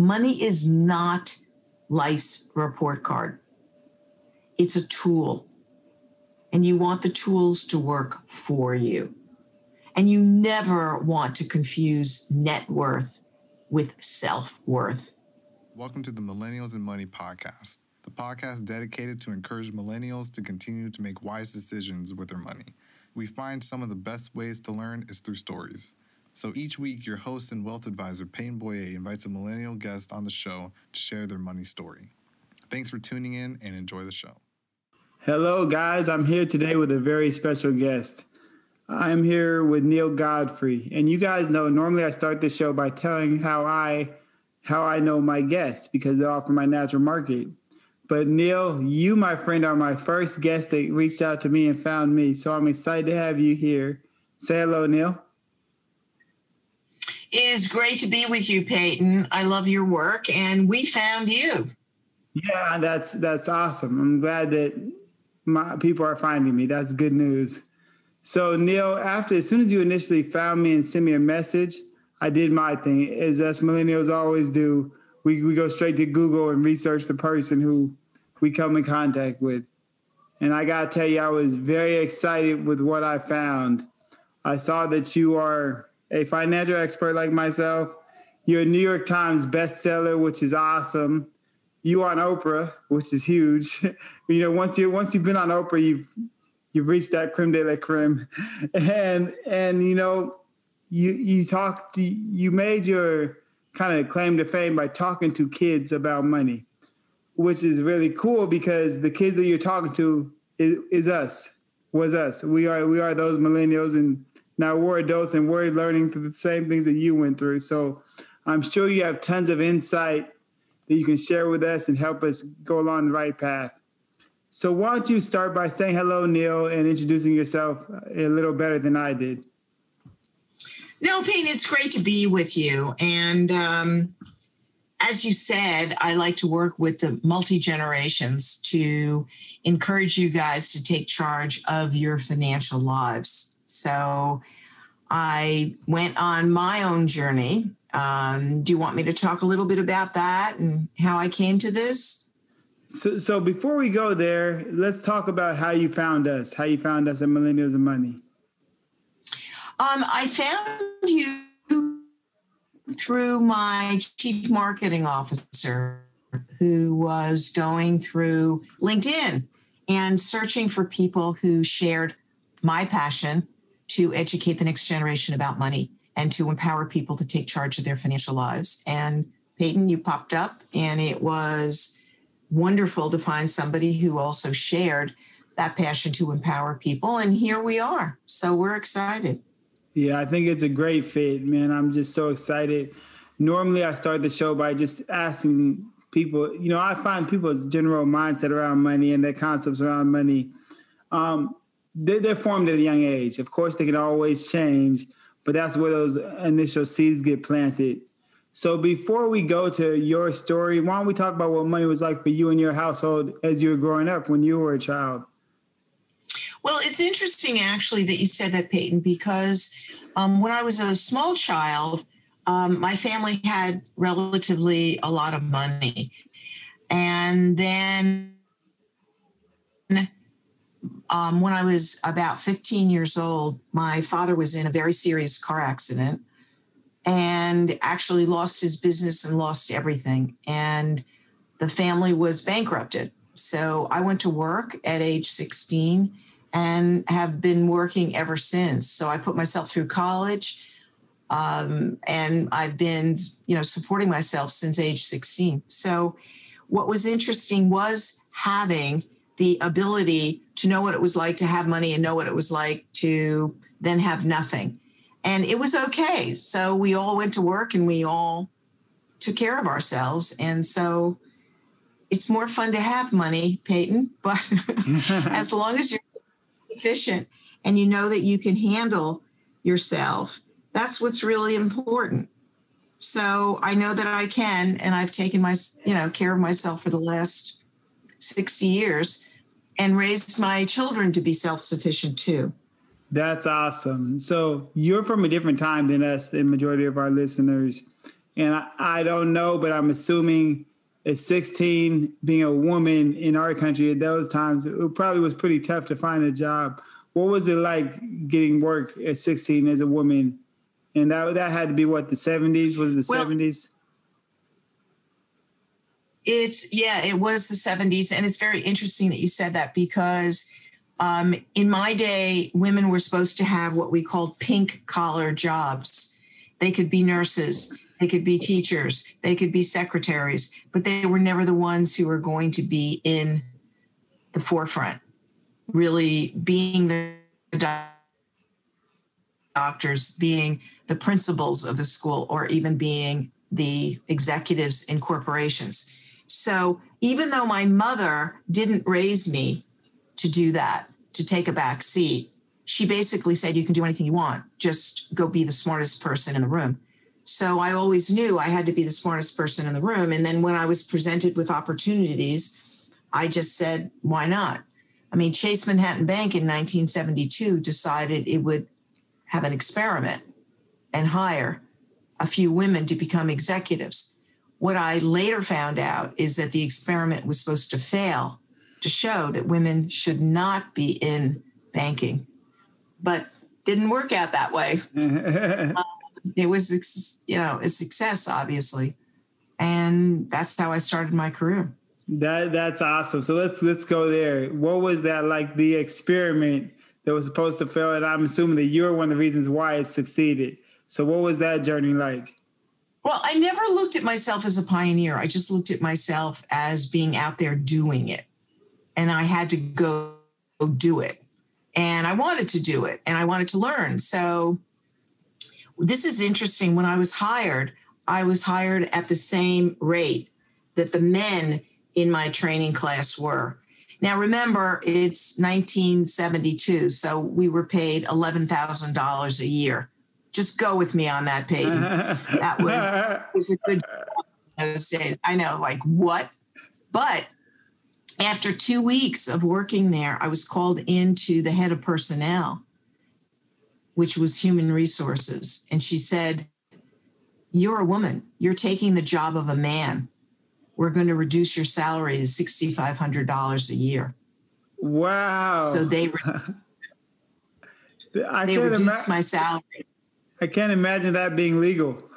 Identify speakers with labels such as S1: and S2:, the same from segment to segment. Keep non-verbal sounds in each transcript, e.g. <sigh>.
S1: Money is not life's report card. It's a tool. And you want the tools to work for you. And you never want to confuse net worth with self worth.
S2: Welcome to the Millennials and Money podcast, the podcast dedicated to encourage millennials to continue to make wise decisions with their money. We find some of the best ways to learn is through stories. So each week, your host and wealth advisor, Peyton Boyer, invites a millennial guest on the show to share their money story. Thanks for tuning in and enjoy the show.
S3: Hello, guys. I'm here today with a very special guest. I'm here with Neale Godfrey. And you guys know normally I start the show by telling how I how I know my guests because they're all from my natural market. But Neale, you, my friend, are my first guest that reached out to me and found me. So I'm excited to have you here. Say hello, Neale.
S1: It is great to be with you, Peyton. I love your work, and we found you.
S3: Yeah, that's that's awesome. I'm glad that my people are finding me. That's good news. So Neale, after as soon as you initially found me and sent me a message, I did my thing, as us millennials always do. We we go straight to Google and research the person who we come in contact with. And I gotta tell you, I was very excited with what I found. I saw that you are a financial expert like myself. You're a New York Times bestseller, which is awesome. You on Oprah, which is huge. <laughs> you know, once you once you've been on Oprah, you've you've reached that creme de la creme, <laughs> and and you know, you you talked, you made your kind of claim to fame by talking to kids about money, which is really cool because the kids that you're talking to is, is us, was us. We are we are those millennials and now we're adults and we're learning through the same things that you went through. So I'm sure you have tons of insight that you can share with us and help us go along the right path. So why don't you start by saying hello, Neale, and introducing yourself a little better than I did?
S1: No, Payne, it's great to be with you. And um, as you said, I like to work with the multi generations to encourage you guys to take charge of your financial lives. So I went on my own journey. Um, do you want me to talk a little bit about that and how I came to this?
S3: So, so before we go there, let's talk about how you found us, how you found us at Millennials and Money.
S1: Um, I found you through my chief marketing officer who was going through LinkedIn and searching for people who shared my passion to educate the next generation about money and to empower people to take charge of their financial lives. And Peyton, you popped up, and it was wonderful to find somebody who also shared that passion to empower people. And here we are. So we're excited.
S3: Yeah, I think it's a great fit, man. I'm just so excited. Normally, I start the show by just asking people, you know, I find people's general mindset around money and their concepts around money. Um, they, they're formed at a young age. Of course, they can always change, but that's where those initial seeds get planted. So before we go to your story, why don't we talk about what money was like for you and your household as you were growing up when you were a child?
S1: Well, it's interesting actually that you said that, Peyton, because um, when I was a small child, um, my family had relatively a lot of money. And then um, when I was about 15 years old, my father was in a very serious car accident and actually lost his business and lost everything. And the family was bankrupted. So I went to work at age 16 and have been working ever since. So I put myself through college. Um, and I've been, you know, supporting myself since age 16. So, what was interesting was having the ability to know what it was like to have money and know what it was like to then have nothing. And it was okay. So we all went to work and we all took care of ourselves. And so it's more fun to have money, Peyton, <laughs> but <laughs> as long as you're sufficient and you know that you can handle yourself, that's what's really important. So I know that I can, and I've taken my, you know, care of myself for the last 60 years and raised my children to be self sufficient too.
S3: That's awesome. So you're from a different time than us, the majority of our listeners. And I, I don't know, but I'm assuming at 16, being a woman in our country at those times, it probably was pretty tough to find a job. What was it like getting work at 16 as a woman? And that that had to be what the 70s was it the well, 70s?
S1: It's yeah, it was the 70s, and it's very interesting that you said that because um, in my day, women were supposed to have what we called pink collar jobs. They could be nurses, they could be teachers, they could be secretaries, but they were never the ones who were going to be in the forefront, really being the doctors, being the principals of the school, or even being the executives in corporations. So even though my mother didn't raise me to do that, to take a back seat, she basically said, You can do anything you want, just go be the smartest person in the room. So I always knew I had to be the smartest person in the room. And then when I was presented with opportunities, I just said, Why not? I mean, Chase Manhattan Bank in 1972 decided it would have an experiment and hire a few women to become executives. What I later found out is that the experiment was supposed to fail to show that women should not be in banking, but didn't work out that way. <laughs> um, it was, you know, a success, obviously, and that's how I started my career.
S3: That that's awesome. So let's let's go there. What was that like? The experiment that was supposed to fail, and I'm assuming that you're one of the reasons why it succeeded. So what was that journey like?
S1: Well, I never looked at myself as a pioneer. I just looked at myself as being out there doing it and I had to go do it. And I wanted to do it and I wanted to learn. So this is interesting. When I was hired, I was hired at the same rate that the men in my training class were. Now, remember, it's 1972, so we were paid $11,000 a year. Just go with me on that, Peyton. <laughs> that was, was a good those days. I know, like, what? But after two weeks of working there, I was called into the head of personnel, which was human resources. And she said, You're a woman, you're taking the job of a man. We're going to reduce your salary to $6,500 a year.
S3: Wow.
S1: So they, <laughs> re- they reduced ima- my salary.
S3: I can't imagine that being legal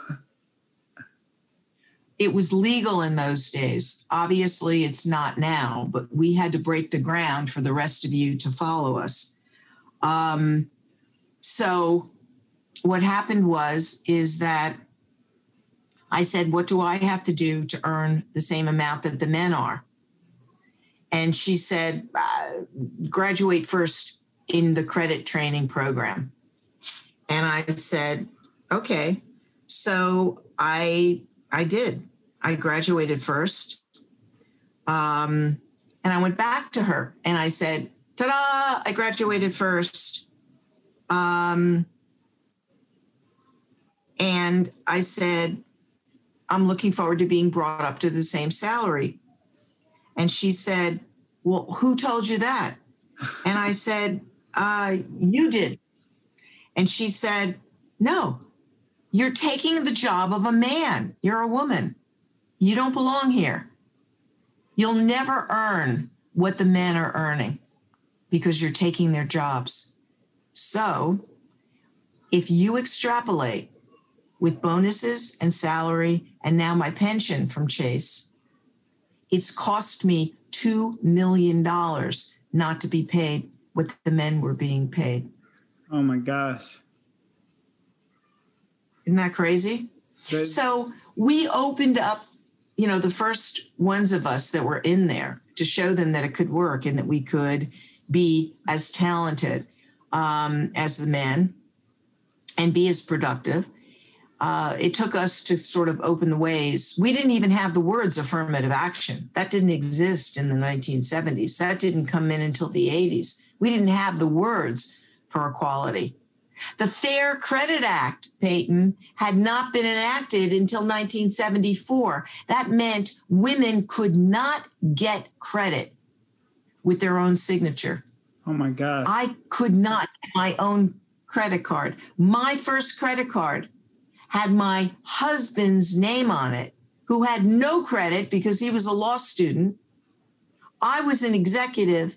S1: it was legal in those days. Obviously, it's not now, but we had to break the ground for the rest of you to follow us. Um, so, what happened was is that I said, "What do I have to do to earn the same amount that the men are?" And she said, uh, "Graduate first in the credit training program." And I said, "Okay." So I I did. I graduated first. Um, and I went back to her and I said, ta da, I graduated first. Um, and I said, I'm looking forward to being brought up to the same salary. And she said, Well, who told you that? And I said, uh, You did. And she said, No, you're taking the job of a man. You're a woman. You don't belong here. You'll never earn what the men are earning because you're taking their jobs. So, if you extrapolate with bonuses and salary and now my pension from Chase, it's cost me $2 million not to be paid what the men were being paid.
S3: Oh my gosh.
S1: Isn't that crazy? so we opened up you know, the first ones of us that were in there to show them that it could work and that we could be as talented um, as the men and be as productive. Uh, it took us to sort of open the ways. We didn't even have the words affirmative action. That didn't exist in the 1970s. That didn't come in until the 80s. We didn't have the words for equality. The Fair Credit Act, Peyton, had not been enacted until 1974. That meant women could not get credit with their own signature.
S3: Oh my God.
S1: I could not get my own credit card. My first credit card had my husband's name on it, who had no credit because he was a law student. I was an executive,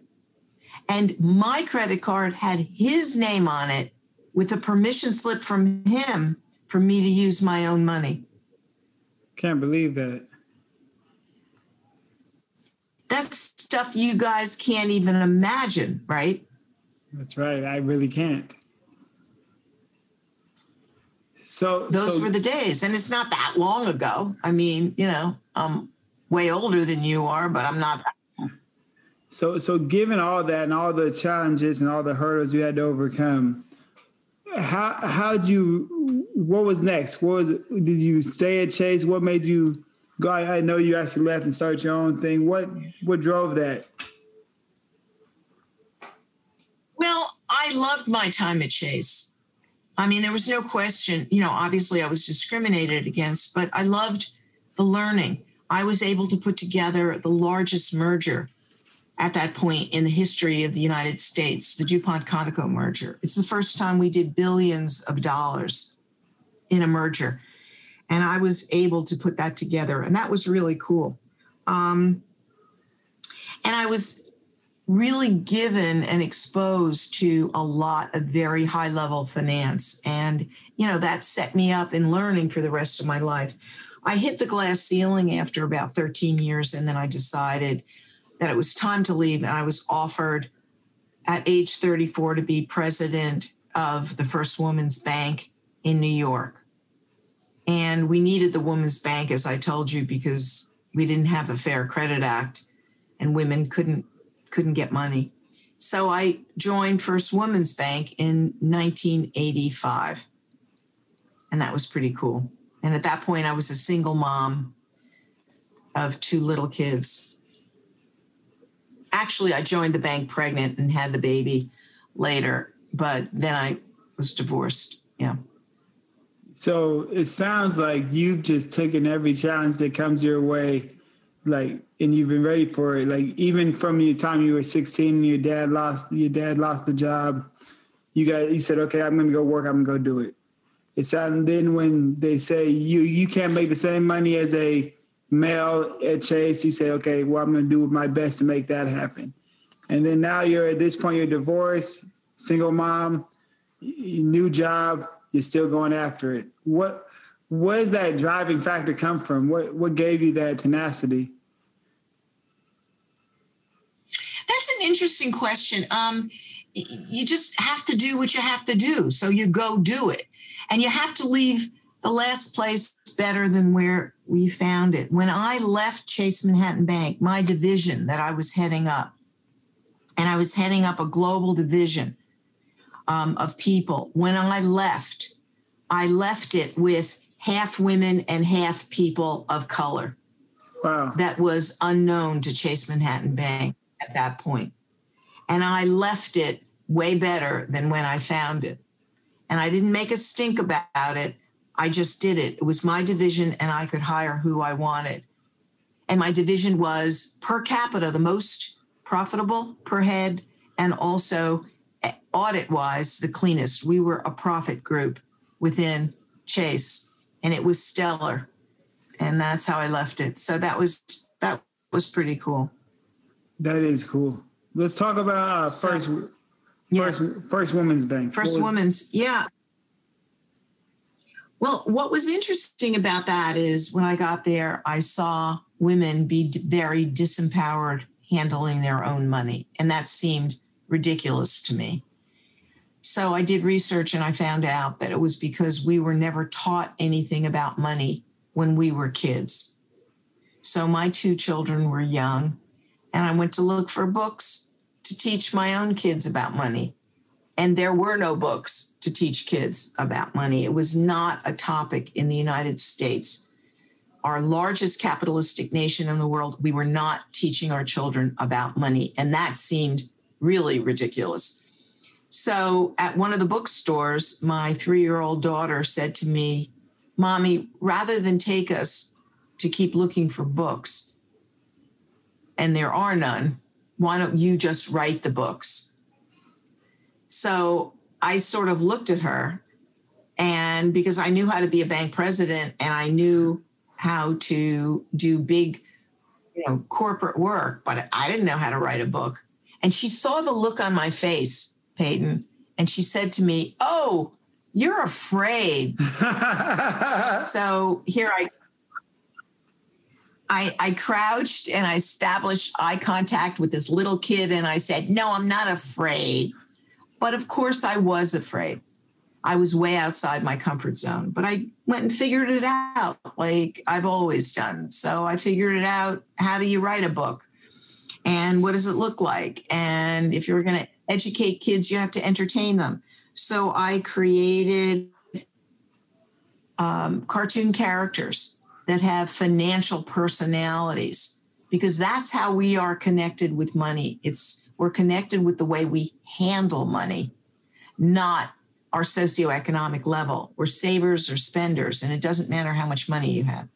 S1: and my credit card had his name on it with a permission slip from him for me to use my own money.
S3: Can't believe that.
S1: That's stuff you guys can't even imagine, right?
S3: That's right. I really can't. So
S1: those
S3: so,
S1: were the days, and it's not that long ago. I mean, you know, I'm way older than you are, but I'm not.
S3: So, so given all that and all the challenges and all the hurdles you had to overcome, how how did you? What was next? What was? Did you stay at Chase? What made you go? I, I know you actually left and started your own thing. What what drove that?
S1: Well, I loved my time at Chase. I mean, there was no question, you know, obviously I was discriminated against, but I loved the learning. I was able to put together the largest merger at that point in the history of the United States, the DuPont Conoco merger. It's the first time we did billions of dollars in a merger. And I was able to put that together, and that was really cool. Um, and I was really given and exposed to a lot of very high level finance. And, you know, that set me up in learning for the rest of my life. I hit the glass ceiling after about 13 years, and then I decided that it was time to leave. And I was offered at age 34 to be president of the First Women's Bank in New York. And we needed the Women's Bank, as I told you, because we didn't have a Fair Credit Act and women couldn't couldn't get money. So I joined First Women's Bank in 1985. And that was pretty cool. And at that point, I was a single mom of two little kids. Actually, I joined the bank pregnant and had the baby later, but then I was divorced. Yeah.
S3: So it sounds like you've just taken every challenge that comes your way like and you've been ready for it like even from the time you were 16 your dad lost your dad lost the job you got you said okay i'm gonna go work i'm gonna go do it it's and then when they say you you can't make the same money as a male at chase you say okay well i'm gonna do my best to make that happen and then now you're at this point you're divorced single mom new job you're still going after it what does that driving factor come from? What what gave you that tenacity?
S1: That's an interesting question. Um, you just have to do what you have to do, so you go do it, and you have to leave the last place was better than where we found it. When I left Chase Manhattan Bank, my division that I was heading up, and I was heading up a global division um, of people. When I left, I left it with half women and half people of color.
S3: Wow.
S1: That was unknown to Chase Manhattan Bank at that point. And I left it way better than when I found it. And I didn't make a stink about it. I just did it. It was my division and I could hire who I wanted. And my division was per capita the most profitable per head and also eh, audit wise the cleanest. We were a profit group within Chase and it was stellar. And that's how I left it. So that was that was pretty cool.
S3: That is cool. Let's talk about uh, so, first yeah. first first women's bank.
S1: First women's, yeah. Well, what was interesting about that is when I got there, I saw women be very disempowered handling their own money. And that seemed ridiculous to me. So I did research and I found out that it was because we were never taught anything about money when we were kids. So my two children were young, and I went to look for books to teach my own kids about money. And there were no books to teach kids about money. It was not a topic in the United States. Our largest capitalistic nation in the world, we were not teaching our children about money. And that seemed really ridiculous. So at one of the bookstores, my three year old daughter said to me, Mommy, rather than take us to keep looking for books, and there are none, why don't you just write the books? So I sort of looked at her And because I knew how to be a bank president and I knew how to do big, you know, corporate work, but I didn't know how to write a book. And she saw the look on my face, Peyton, and she said to me, Oh, you're afraid. <laughs> so here I I, I crouched and I established eye contact with this little kid and I said, No, I'm not afraid. But of course, I was afraid. I was way outside my comfort zone, but I went and figured it out like I've always done. So I figured it out. How do you write a book? And what does it look like? And if you're going to educate kids, you have to entertain them. So I created um, cartoon characters that have financial personalities because that's how we are connected with money. It's we're connected with the way we handle money, not our socioeconomic level. We're savers or spenders, and it doesn't matter how much money you have.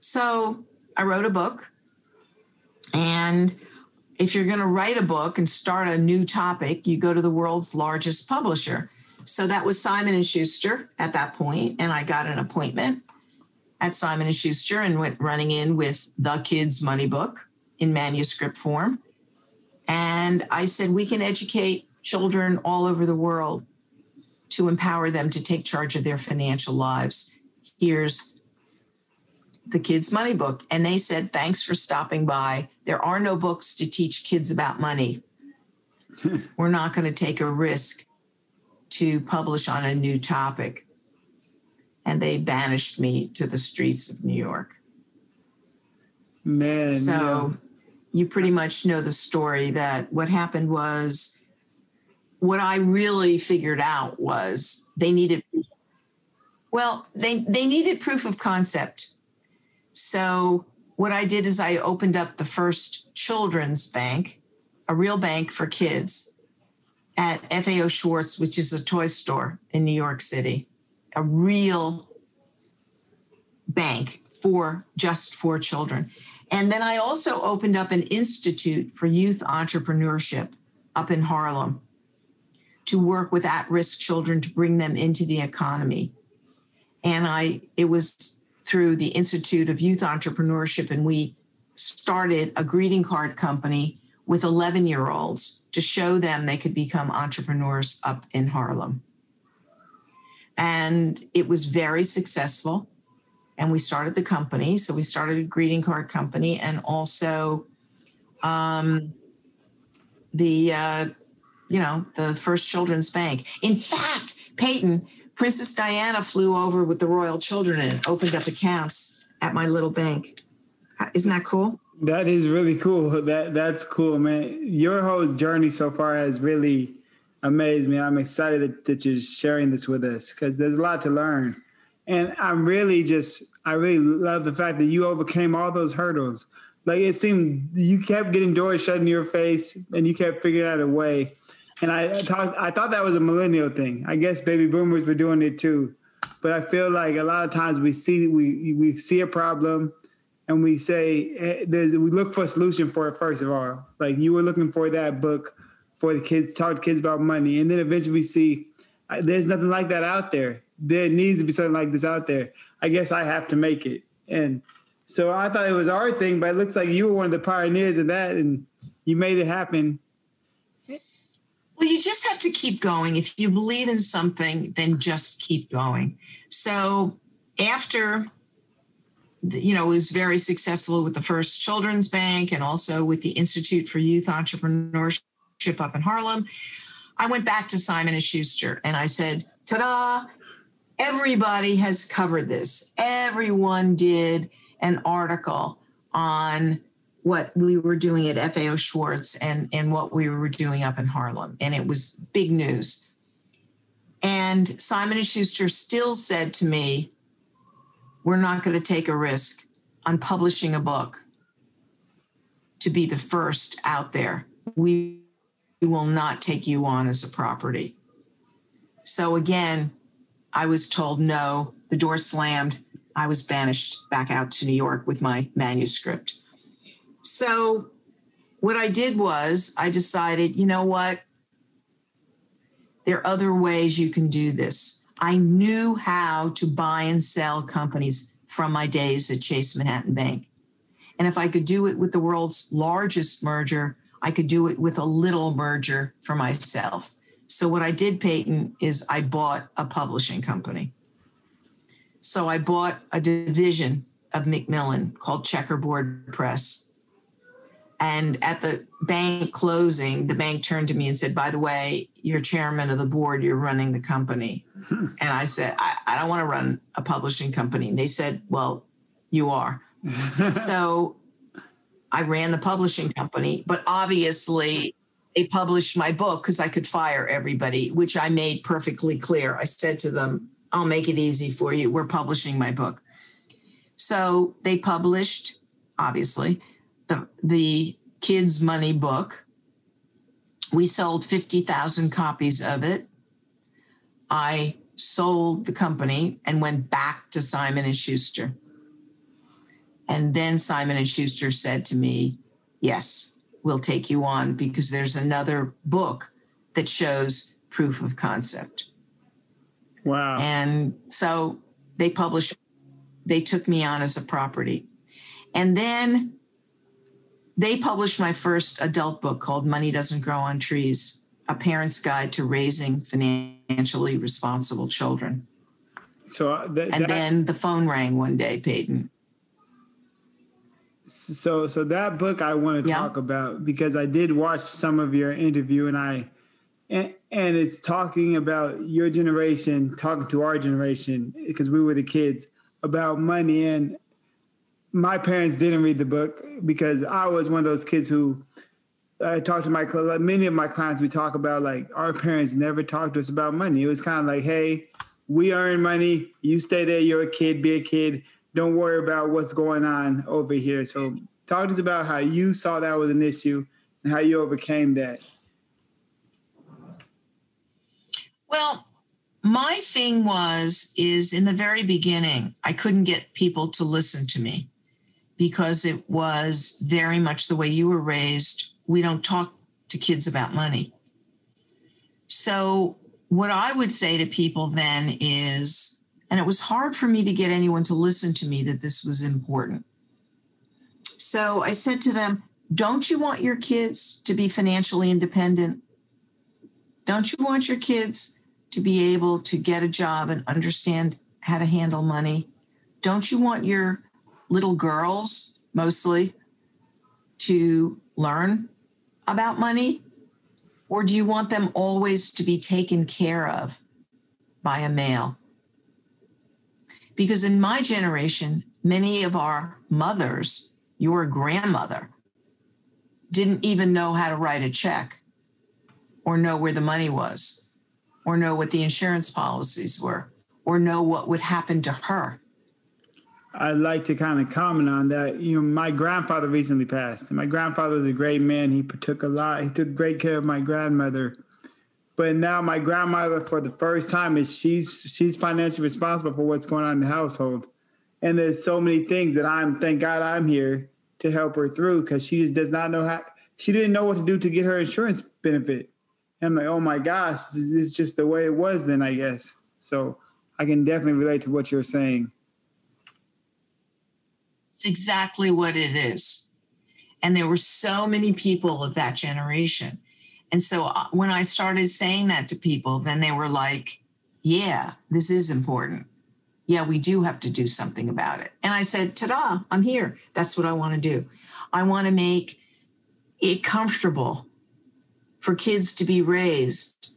S1: So I wrote a book, and if you're going to write a book and start a new topic, you go to the world's largest publisher. So that was Simon and Schuster at that point, and I got an appointment at Simon and Schuster and went running in with the kids' money book in manuscript form. And I said, we can educate children all over the world to empower them to take charge of their financial lives. Here's the kids' money book. And they said, thanks for stopping by. There are no books to teach kids about money. <laughs> We're not going to take a risk to publish on a new topic and they banished me to the streets of New York.
S3: Man.
S1: So. You pretty much know the story that what happened was what I really figured out was they needed well, they they needed proof of concept. So what I did is I opened up the first children's bank, a real bank for kids at FAO Schwarz, which is a toy store in New York City a real bank for just for children. And then I also opened up an institute for youth entrepreneurship up in Harlem to work with at-risk children to bring them into the economy. And I it was through the Institute of Youth Entrepreneurship and we started a greeting card company with 11 year olds to show them they could become entrepreneurs up in Harlem and it was very successful and we started the company. So we started a greeting card company and also um, the uh, you know the first children's bank. In fact peyton princess diana flew over with the royal children and opened up accounts at my little bank. Isn't that cool?
S3: That is really cool. That that's cool man. Your whole journey so far has really amazed me. I'm excited that, that you're sharing this with us because there's a lot to learn. And I'm really just, I really love the fact that you overcame all those hurdles. Like it seemed you kept getting doors shut in your face and you kept figuring out a way. And I, thought, I thought that was a millennial thing. I guess baby boomers were doing it too. But I feel like a lot of times we see we we see a problem and we say eh, we look for a solution for it first of all. Like you were looking for that book for the kids, talk to kids about money. And then eventually we see there's nothing like that out there. There needs to be something like this out there. I guess I have to make it. And so I thought it was our thing, but it looks like you were one of the pioneers of that and you made it happen.
S1: Well, you just have to keep going. If you believe in something, then just keep going. So after you know, was very successful with the first children's bank and also with the Institute for Youth Entrepreneurship up in Harlem. I went back to Simon and Schuster and I said, "Ta-da! Everybody has covered this. Everyone did an article on what we were doing at FAO Schwarz and and what we were doing up in Harlem, and it was big news." And Simon Schuster still said to me, "We're not going to take a risk on publishing a book to be the first out there. We will not take you on as a property. So again, I was told no, the door slammed. I was banished back out to New York with my manuscript. So what I did was I decided, you know what? There are other ways you can do this. I knew how to buy and sell companies from my days at Chase Manhattan Bank. And if I could do it with the world's largest merger, I could do it with a little merger for myself. So what I did, Peyton, is I bought a publishing company. So I bought a division of Macmillan called Checkerboard Press. And at the bank closing, the bank turned to me and said, By the way, you're chairman of the board, you're running the company. Hmm. And I said, I, I don't want to run a publishing company. And they said, Well, you are. <laughs> so I ran the publishing company, but obviously they published my book because I could fire everybody, which I made perfectly clear. I said to them, I'll make it easy for you. We're publishing my book. So they published, obviously, the, the kids' money book. We sold 50,000 copies of it. I sold the company and went back to Simon and Schuster. And then Simon and Schuster said to me, "Yes, we'll take you on because there's another book that shows proof of concept."
S3: Wow.
S1: And so they published they took me on as a property. And then they published my first adult book called Money Doesn't Grow on Trees A Parent's Guide to Raising Financially Responsible Children.
S3: So, uh,
S1: and then the phone rang one day, Peyton.
S3: So, so that book I want to yeah. talk about because I did watch some of your interview, and I, and, and it's talking about your generation talking to our generation because we were the kids about money. And my parents didn't read the book because I was one of those kids who I talked to my many of my clients. We talk about like our parents never talked to us about money. It was kind of like, hey, we earn money. You stay there. You're a kid. Be a kid. Don't worry about what's going on over here. So talk to us about how you saw that was an issue and how you overcame that.
S1: Well, my thing was is in the very beginning i couldn't get people to listen to me because it was very much the way you were raised we don't talk to kids about money so what i would say to people then is and it was hard for me to get anyone to listen to me that this was important so i said to them don't you want your kids to be financially independent don't you want your kids to be able to get a job and understand how to handle money? Don't you want your little girls mostly to learn about money? Or do you want them always to be taken care of by a male? Because in my generation, many of our mothers, your grandmother, didn't even know how to write a check or know where the money was or know what the insurance policies were or know what would happen to her.
S3: I'd like to kind of comment on that. You know, my grandfather recently passed. And my grandfather was a great man. He took a lot. He took great care of my grandmother. But now my grandmother, for the first time, is she's she's financially responsible for what's going on in the household. And there's so many things that I'm thank God I'm here to help her through because she just does not know how she didn't know what to do to get her insurance benefit. I'm like, oh my gosh, this is just the way it was then, I guess. So I can definitely relate to what you're saying.
S1: It's exactly what it is. And there were so many people of that generation. And so uh, when I started saying that to people, then they were like, yeah, this is important. Yeah, we do have to do something about it. And I said, ta da, I'm here. That's what I want to do. I want to make it comfortable for kids to be raised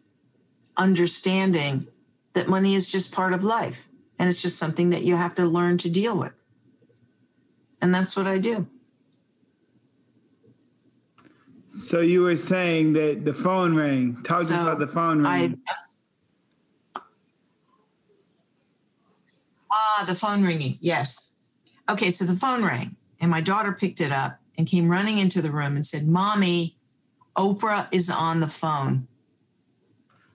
S1: understanding that money is just part of life and it's just something that you have to learn to deal with. And that's what I do.
S3: So you were saying that the phone rang. Talk so about the phone ring.
S1: ah, the phone ringing. Yes. Okay, so the phone rang, and my daughter picked it up and came running into the room and said, "Mommy, Oprah is on the phone.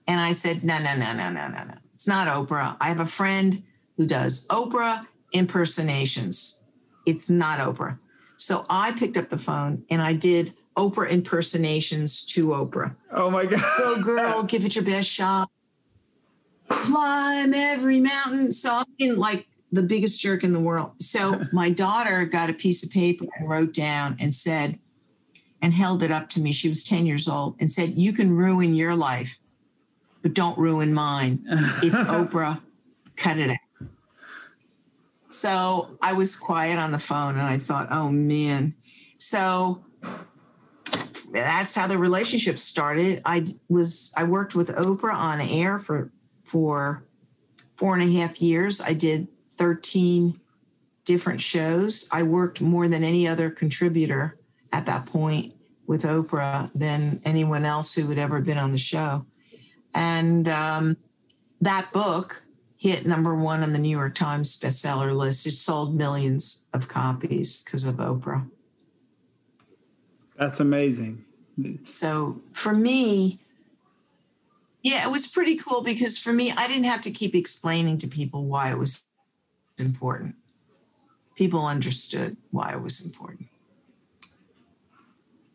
S1: And I said, no, no, no, no, no, no, no. It's not Oprah. I have a friend who does Oprah impersonations. It's not Oprah. So I picked up the phone and I did Oprah impersonations to Oprah.
S3: Oh my God.
S1: Go girl, <laughs> give it your best shot. climb every mountain. So I'm in like the biggest jerk in the world. So <laughs> my daughter got a piece of paper and wrote down and said, and held it up to me. She was 10 years old and said, You can ruin your life, but don't ruin mine. It's <laughs> Oprah. Cut it out. So I was quiet on the phone and I thought, Oh man. So that's how the relationship started. I was I worked with Oprah on air for for four and a half years. I did 13 different shows. I worked more than any other contributor at that point with Oprah than anyone else who had ever been on the show. And um, that book hit number one on the New York Times bestseller list. It sold millions of copies because of Oprah.
S3: That's amazing.
S1: So for me, yeah, it was pretty cool because for me, I didn't have to keep explaining to people why it was important. People understood why it was important.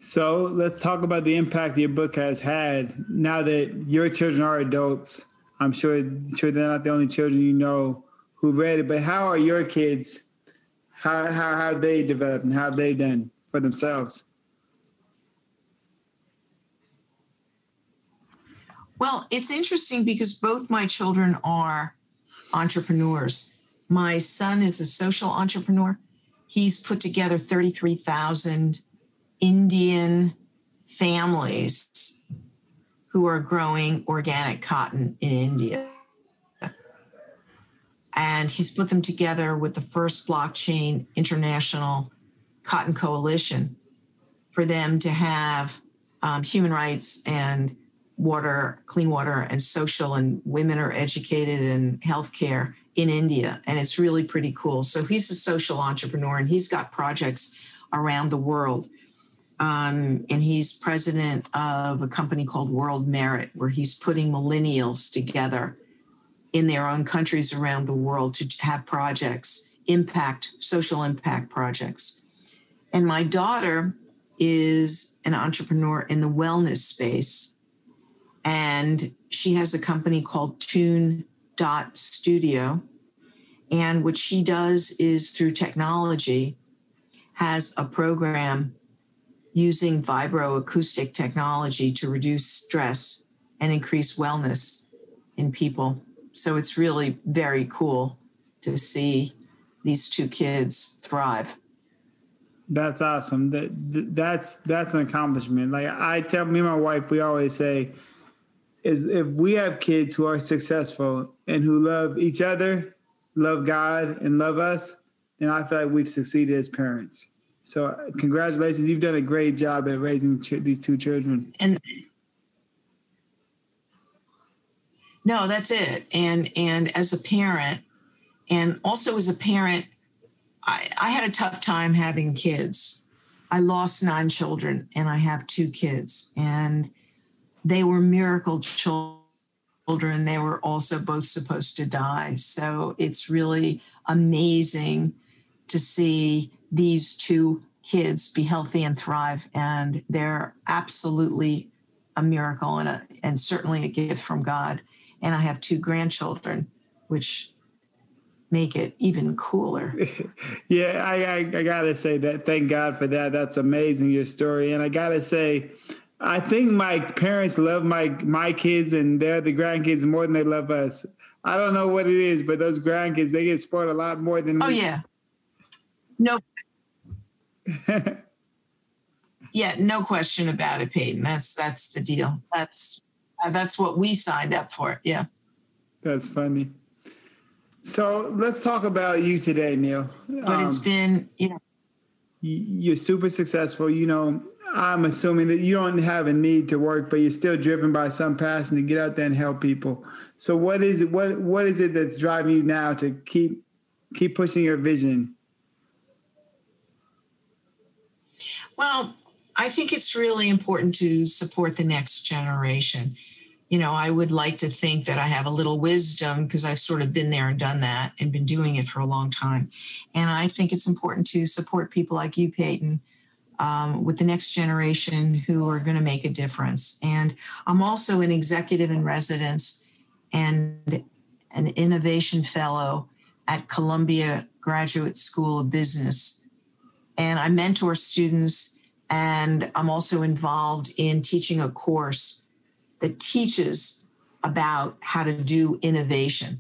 S3: So let's talk about the impact your book has had. Now that your children are adults, I'm sure, sure they're not the only children you know who read it, but how are your kids? How, how, how have they developed and how have they done for themselves?
S1: Well, it's interesting because both my children are entrepreneurs. My son is a social entrepreneur. He's put together 33,000 Indian families who are growing organic cotton in India. And he's put them together with the first blockchain international cotton coalition for them to have um, human rights and water, clean water, and social, and women are educated in healthcare in India. And it's really pretty cool. So he's a social entrepreneur and he's got projects around the world. Um, and he's president of a company called World Merit, where he's putting millennials together in their own countries around the world to have projects, impact, social impact projects. And my daughter is an entrepreneur in the wellness space. And she has a company called Tune Dot Studio. And what she does is through technology, has a program using vibroacoustic technology to reduce stress and increase wellness in people. So it's really very cool to see these two kids thrive.
S3: That's awesome. That that's that's an accomplishment. Like I tell me and my wife, we always say, is if we have kids who are successful and who love each other, love God, and love us, then I feel like we've succeeded as parents. So, congratulations! You've done a great job at raising ch- these two children.
S1: And no, that's it. And and as a parent, and also as a parent, I, I had a tough time having kids. I lost nine children, and I have two kids, and they were miracle children. They were also both supposed to die. So it's really amazing to see these two kids be healthy and thrive. And they're absolutely a miracle and, a, and certainly a gift from God. And I have two grandchildren, which make it even cooler. <laughs>
S3: yeah, I, I, I, gotta say that. Thank God for that. That's amazing, your story. And I gotta say, I think my parents love my my kids and they're the grandkids more than they love us. I don't know what it is, but those grandkids they get spoiled a lot more than.
S1: Oh yeah. No. <laughs> yeah, no question about it, Peyton. That's that's the deal. That's uh, that's what we signed up for. Yeah.
S3: That's funny. So let's talk about you today, Neale.
S1: But um, it's been, you know,
S3: you're super successful. You know, I'm assuming that you don't have a need to work, but you're still driven by some passion to get out there and help people. So what is it? What what is it that's driving you now to keep keep pushing your vision?
S1: Well, I think it's really important to support the next generation. You know, I would like to think that I have a little wisdom because I've sort of been there and done that and been doing it for a long time. And I think it's important to support people like you, Peyton, um, with the next generation who are going to make a difference. And I'm also an executive in residence and an innovation fellow at Columbia Graduate School of Business. And I mentor students, and I'm also involved in teaching a course that teaches about how to do innovation.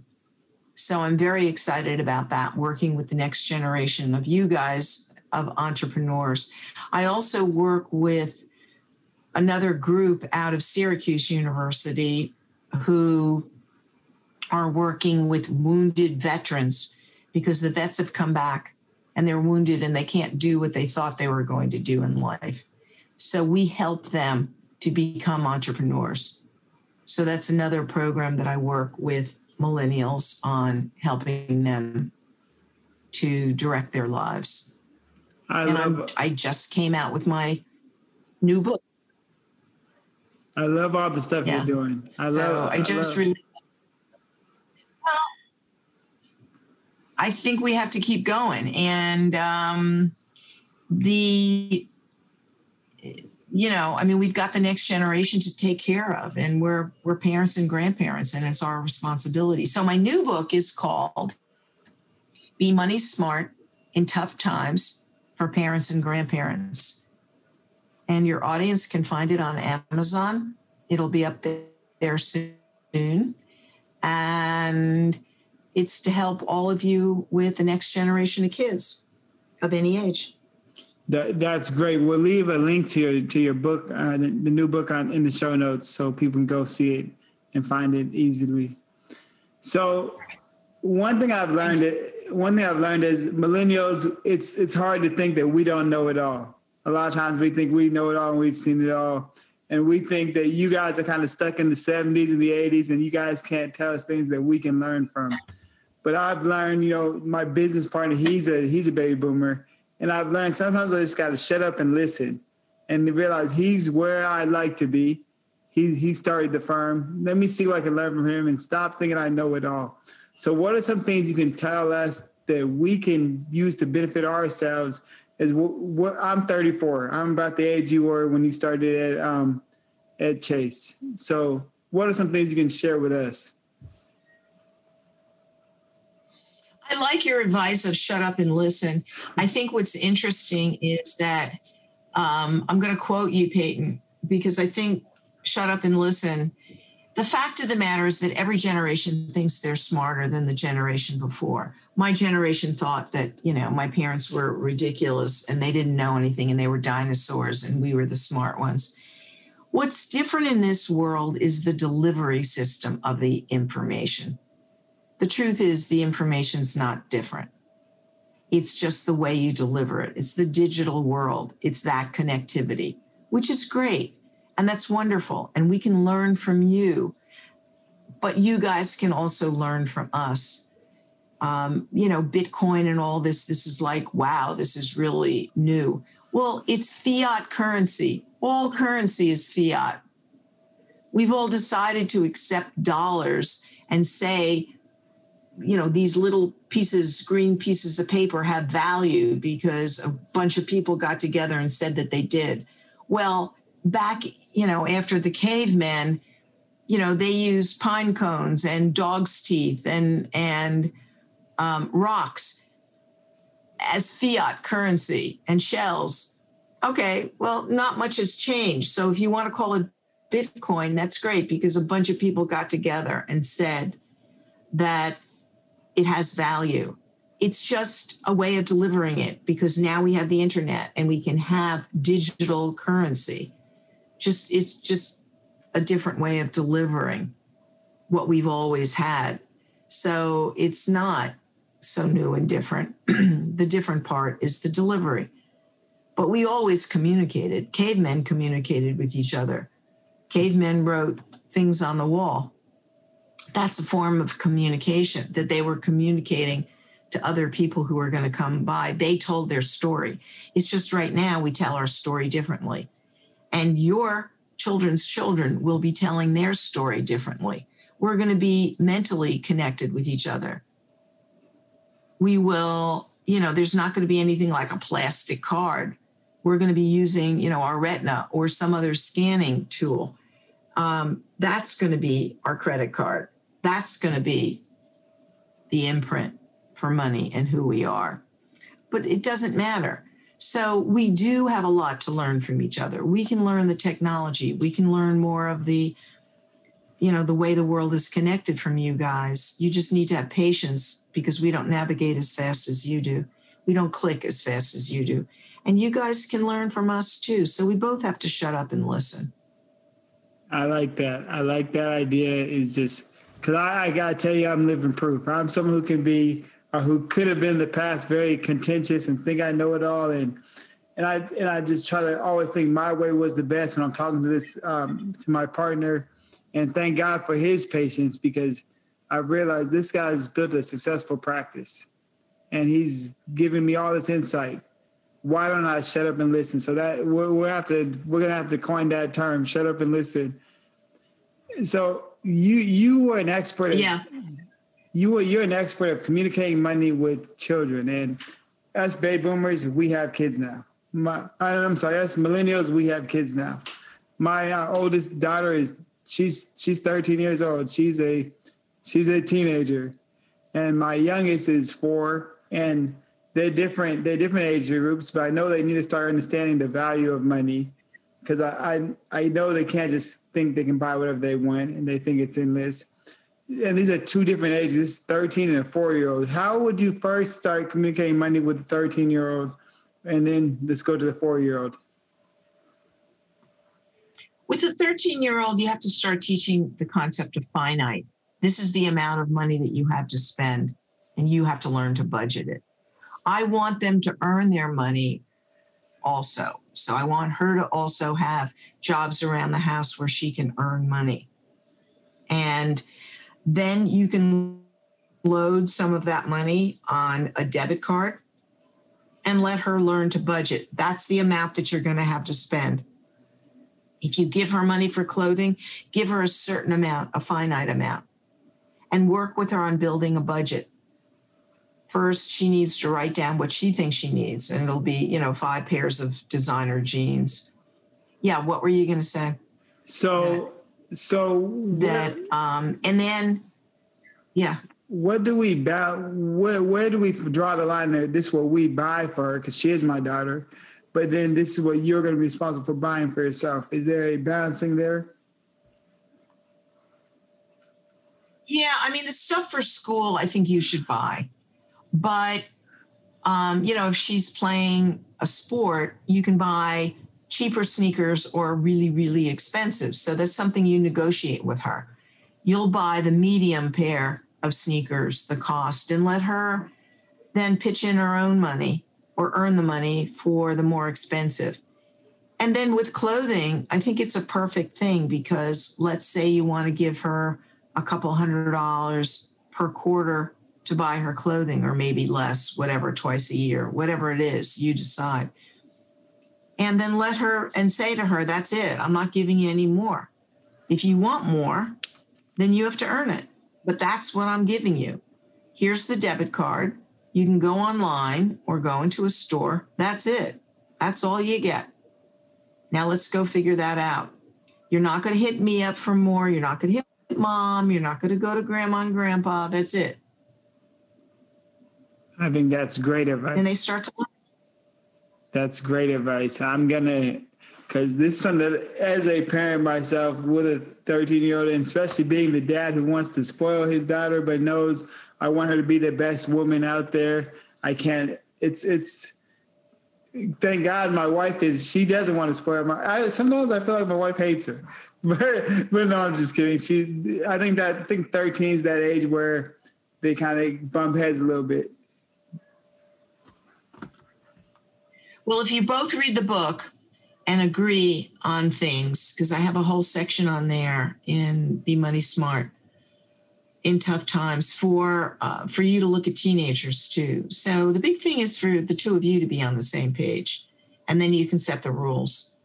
S1: So I'm very excited about that, working with the next generation of you guys, of entrepreneurs. I also work with another group out of Syracuse University who are working with wounded veterans because the vets have come back and they're wounded and they can't do what they thought they were going to do in life. So we help them to become entrepreneurs. So that's another program that I work with millennials on helping them to direct their lives. I and love, i just came out with my new book.
S3: I love all the stuff yeah. you're doing. I so love.
S1: I just I love. well, I think we have to keep going, and um, the you know, I mean, we've got the next generation to take care of, and we're we're parents and grandparents, and it's our responsibility. So my new book is called "Be Money Smart in Tough Times for Parents and Grandparents," and your audience can find it on Amazon. It'll be up there soon, and it's to help all of you with the next generation of kids of any age.
S3: That, that's great. We'll leave a link to your to your book, uh, the, the, new book on in the show notes, so people can go see it and find it easily. So, one thing I've learned one thing I've learned is millennials. It's it's hard to think that we don't know it all. A lot of times we think we know it all and we've seen it all, and we think that you guys are kind of stuck in the '70s and the '80s, and you guys can't tell us things that we can learn from. But I've learned, you know, my business partner, he's a he's a baby boomer and I've learned sometimes I just got to shut up and listen and realize he's where I like to be. He, he started the firm. Let me see what I can learn from him and stop thinking I know it all. So, what are some things you can tell us that we can use to benefit ourselves? Is what, what I'm 34. I'm about the age you were when you started at um, at Chase. So, what are some things you can share with us?
S1: I like your advice of shut up and listen. I think what's interesting is that um, I'm going to quote you, Peyton, because I think shut up and listen. The fact of the matter is that every generation thinks they're smarter than the generation before. My generation thought that, you know, my parents were ridiculous and they didn't know anything and they were dinosaurs and we were the smart ones. What's different in this world is the delivery system of the information. The truth is, the information's not different. It's just the way you deliver it. It's the digital world, it's that connectivity, which is great. And that's wonderful. And we can learn from you, but you guys can also learn from us. Um, you know, Bitcoin and all this, this is like, wow, this is really new. Well, it's fiat currency. All currency is fiat. We've all decided to accept dollars and say you know these little pieces green pieces of paper have value because a bunch of people got together and said that they did well back you know after the cavemen you know they used pine cones and dog's teeth and and um, rocks as fiat currency and shells okay well not much has changed so if you want to call it bitcoin that's great because a bunch of people got together and said that it has value. It's just a way of delivering it because now we have the internet and we can have digital currency. Just it's just a different way of delivering what we've always had. So it's not so new and different. <clears throat> the different part is the delivery. But we always communicated. Cavemen communicated with each other. Cavemen wrote things on the wall that's a form of communication that they were communicating to other people who are going to come by. They told their story. It's just right now we tell our story differently. And your children's children will be telling their story differently. We're going to be mentally connected with each other. We will, you know, there's not going to be anything like a plastic card. We're going to be using, you know, our retina or some other scanning tool. Um, that's going to be our credit card That's going to be the imprint for money and who we are. But it doesn't matter. So we do have a lot to learn from each other. We can learn the technology. We can learn more of the you know the way the world is connected from you guys. You just need to have patience because we don't navigate as fast as you do. We don't click as fast as you do. And you guys can learn from us too. So we both have to shut up and listen.
S3: I like that. I like that idea. Is just because I, I, gotta tell you, I'm living proof. I'm someone who can be, or who could have been in the past, very contentious and think I know it all, and and I and I just try to always think my way was the best when I'm talking to this um, to my partner, and thank God for his patience because I realized this guy has built a successful practice, and he's giving me all this insight. Why don't I shut up and listen? So that we're, we have to we're gonna have to coin that term, shut up and listen so you you were an expert.
S1: Yeah.
S3: You were you're an expert of communicating money with children, and us baby boomers, we have kids now. My, I'm sorry, us millennials, we have kids now. My uh, oldest daughter is she's she's 13 years old. She's a she's a teenager, and my youngest is four. And they're different. They're different age groups, but I know they need to start understanding the value of money because I, I I know they can't just think they can buy whatever they want and they think it's endless. And these are two different ages. This is 13 and a four year old. How would you first start communicating money with a 13 year old, and then let's go to the four year old?
S1: With a 13 year old, you have to start teaching the concept of finite. This is the amount of money that you have to spend, and you have to learn to budget it. I want them to earn their money also. So I want her to also have jobs around the house where she can earn money. And then you can load some of that money on a debit card and let her learn to budget. That's the amount that you're going to have to spend. If you give her money for clothing, give her a certain amount, a finite amount, and work with her on building a budget first she needs to write down what she thinks she needs and it'll be you know five pairs of designer jeans yeah what were you going to say
S3: so so
S1: that um and then yeah.
S3: What do we buy where, where do we draw the line That this is what we buy for her because she is my daughter but then this is what you're going to be responsible for buying for yourself. Is there a balancing there?
S1: Yeah i mean the stuff for school i think you should buy but um, you know, if she's playing a sport, you can buy cheaper sneakers or really, really expensive. So that's something you negotiate with her. You'll buy the medium pair of sneakers, the cost, and let her then pitch in her own money or earn the money for the more expensive. And then with clothing, I think it's a perfect thing because let's say you want to give her a couple hundred dollars per quarter to buy her clothing or maybe less, whatever, twice a year, whatever it is, you decide. And then let her and say to her, that's it. I'm not giving you any more. If you want more, then you have to earn it. But that's what I'm giving you. Here's the debit card. You can go online or go into a store. That's it. That's all you get. Now let's go figure that out. You're not going to hit me up for more. You're not going to hit mom. You're not going to go to grandma and grandpa. That's it.
S3: I think that's great advice.
S1: And they start to.
S3: That's great advice. I'm gonna, because this is something that, as a parent myself with a 13 year old, and especially being the dad who wants to spoil his daughter, but knows I want her to be the best woman out there. I can't. It's it's. Thank God my wife is. She doesn't want to spoil my. I, sometimes I feel like my wife hates her, <laughs> but but no, I'm just kidding. She. I think that I think 13 is that age where they kind of bump heads a little bit.
S1: Well, if you both read the book and agree on things, because I have a whole section on there in Be Money Smart in tough times for uh, for you to look at teenagers too. So the big thing is for the two of you to be on the same page, and then you can set the rules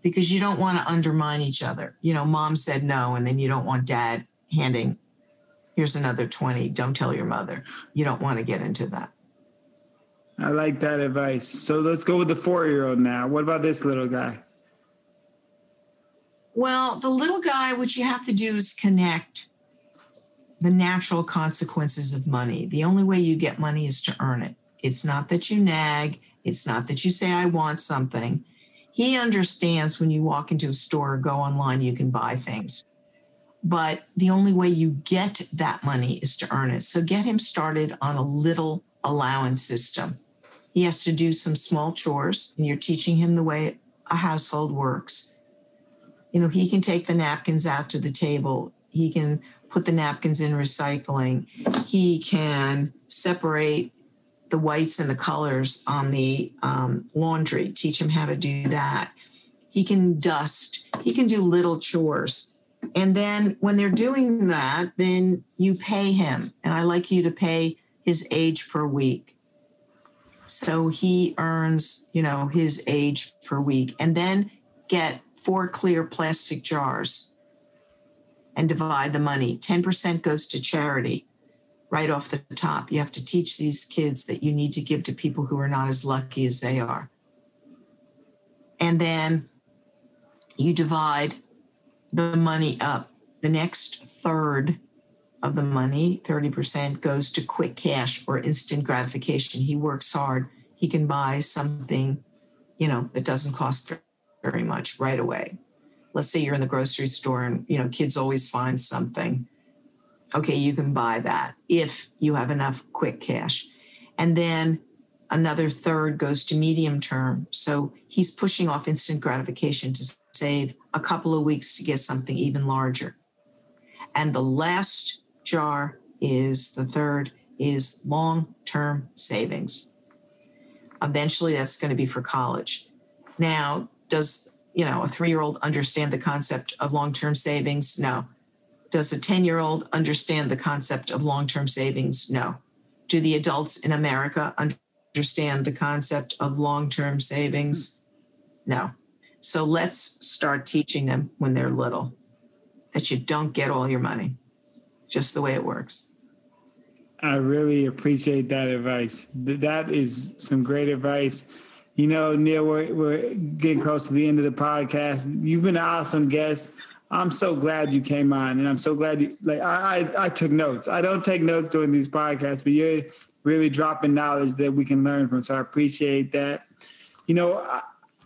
S1: because you don't want to undermine each other. You know, mom said no, and then you don't want dad handing here's another 20 don't tell your mother you don't want to get into that
S3: I like that advice. So let's go with the four year old now. What about this little guy?
S1: Well, the little guy, what you have to do is connect. the natural consequences of money. The only way you get money is to earn it. It's not that you nag, it's not that you say, I want something. He understands when you walk into a store or go online, you can buy things. But the only way you get that money is to earn it. So get him started on a little allowance system. He has to do some small chores, and you're teaching him the way a household works. You know, he can take the napkins out to the table. He can put the napkins in recycling. He can separate the whites and the colors on the um, laundry, teach him how to do that. He can dust, he can do little chores. And then when they're doing that, then you pay him. And I like you to pay his age per week. So he earns, you know, his age per week. And then get four clear plastic jars and divide the money. 10% goes to charity right off the top. You have to teach these kids that you need to give to people who are not as lucky as they are. And then you divide the money up. The next third of the mm-hmm. money, 30%, goes to quick cash or instant gratification. He works hard. He can buy something, you know, that doesn't cost very much right away. Let's say you're in the grocery store and, you know, kids always find something okay, you can buy that if you have enough quick cash. And then another third goes to medium term. So he's pushing off instant gratification to save a couple of weeks to get something even larger. And the last jar is the third is long term savings. Eventually, that's going to be for college. Now, does you know a three year old understand the concept of long term savings? No. Does a 10 year old understand the concept of long term savings? No. Do the adults in America understand the concept of long term savings? No. So let's start teaching them when they're little that you don't get all your money. Just the way it works.
S3: I really appreciate that advice. That is some great advice. You know, Neale, we're, we're getting close to the end of the podcast. You've been an awesome guest. I'm so glad you came on, and I'm so glad you like. I, I, I took notes. I don't take notes during these podcasts, but you're really dropping knowledge that we can learn from. So I appreciate that. You know, I,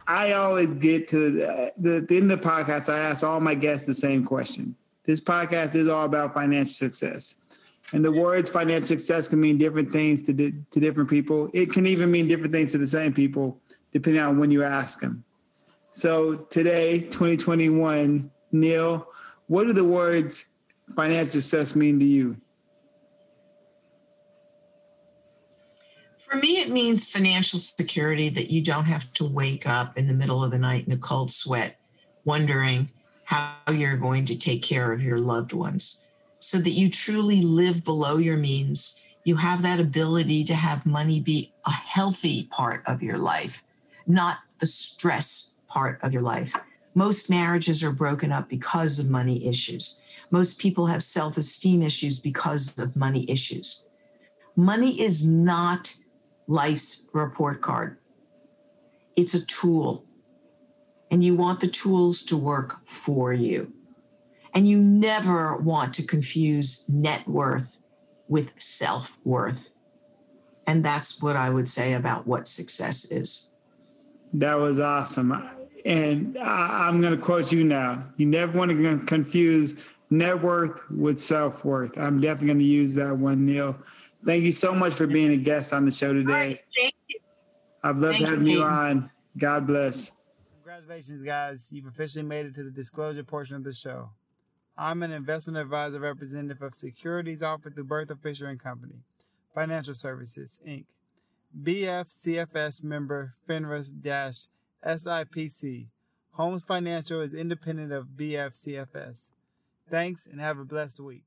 S3: I always get to the, the, the end of the podcast. I ask all my guests the same question. This podcast is all about financial success, and the words financial success can mean different things to to different people. It can even mean different things to the same people, depending on when you ask them. So today, 2021 Neale, what do the words financial success mean to you?
S1: For me, it means financial security that you don't have to wake up in the middle of the night in a cold sweat, wondering how you're going to take care of your loved ones, so that you truly live below your means. You have that ability to have money be a healthy part of your life, not the stress part of your life. Most marriages are broken up because of money issues. Most people have self esteem issues because of money issues. Money is not life's report card, it's a tool. And you want the tools to work for you. And you never want to confuse net worth with self worth. And that's what I would say about what success is.
S3: That was awesome. And I, am going to quote you now. You never want to confuse net worth with self worth. I'm definitely going to use that one, Neale. Thank you so much for being a guest on the show today. Right, thank you. I've loved thank having you, you on. God bless. Congratulations, guys. You've officially made it to the disclosure portion of the show. I'm an investment advisor representative of securities offered through Berthel Fisher and Company, Financial Services, Inc. BFCFS member FINRA SIPC. Holmes Financial is independent of BFCFS. Thanks and have a blessed week.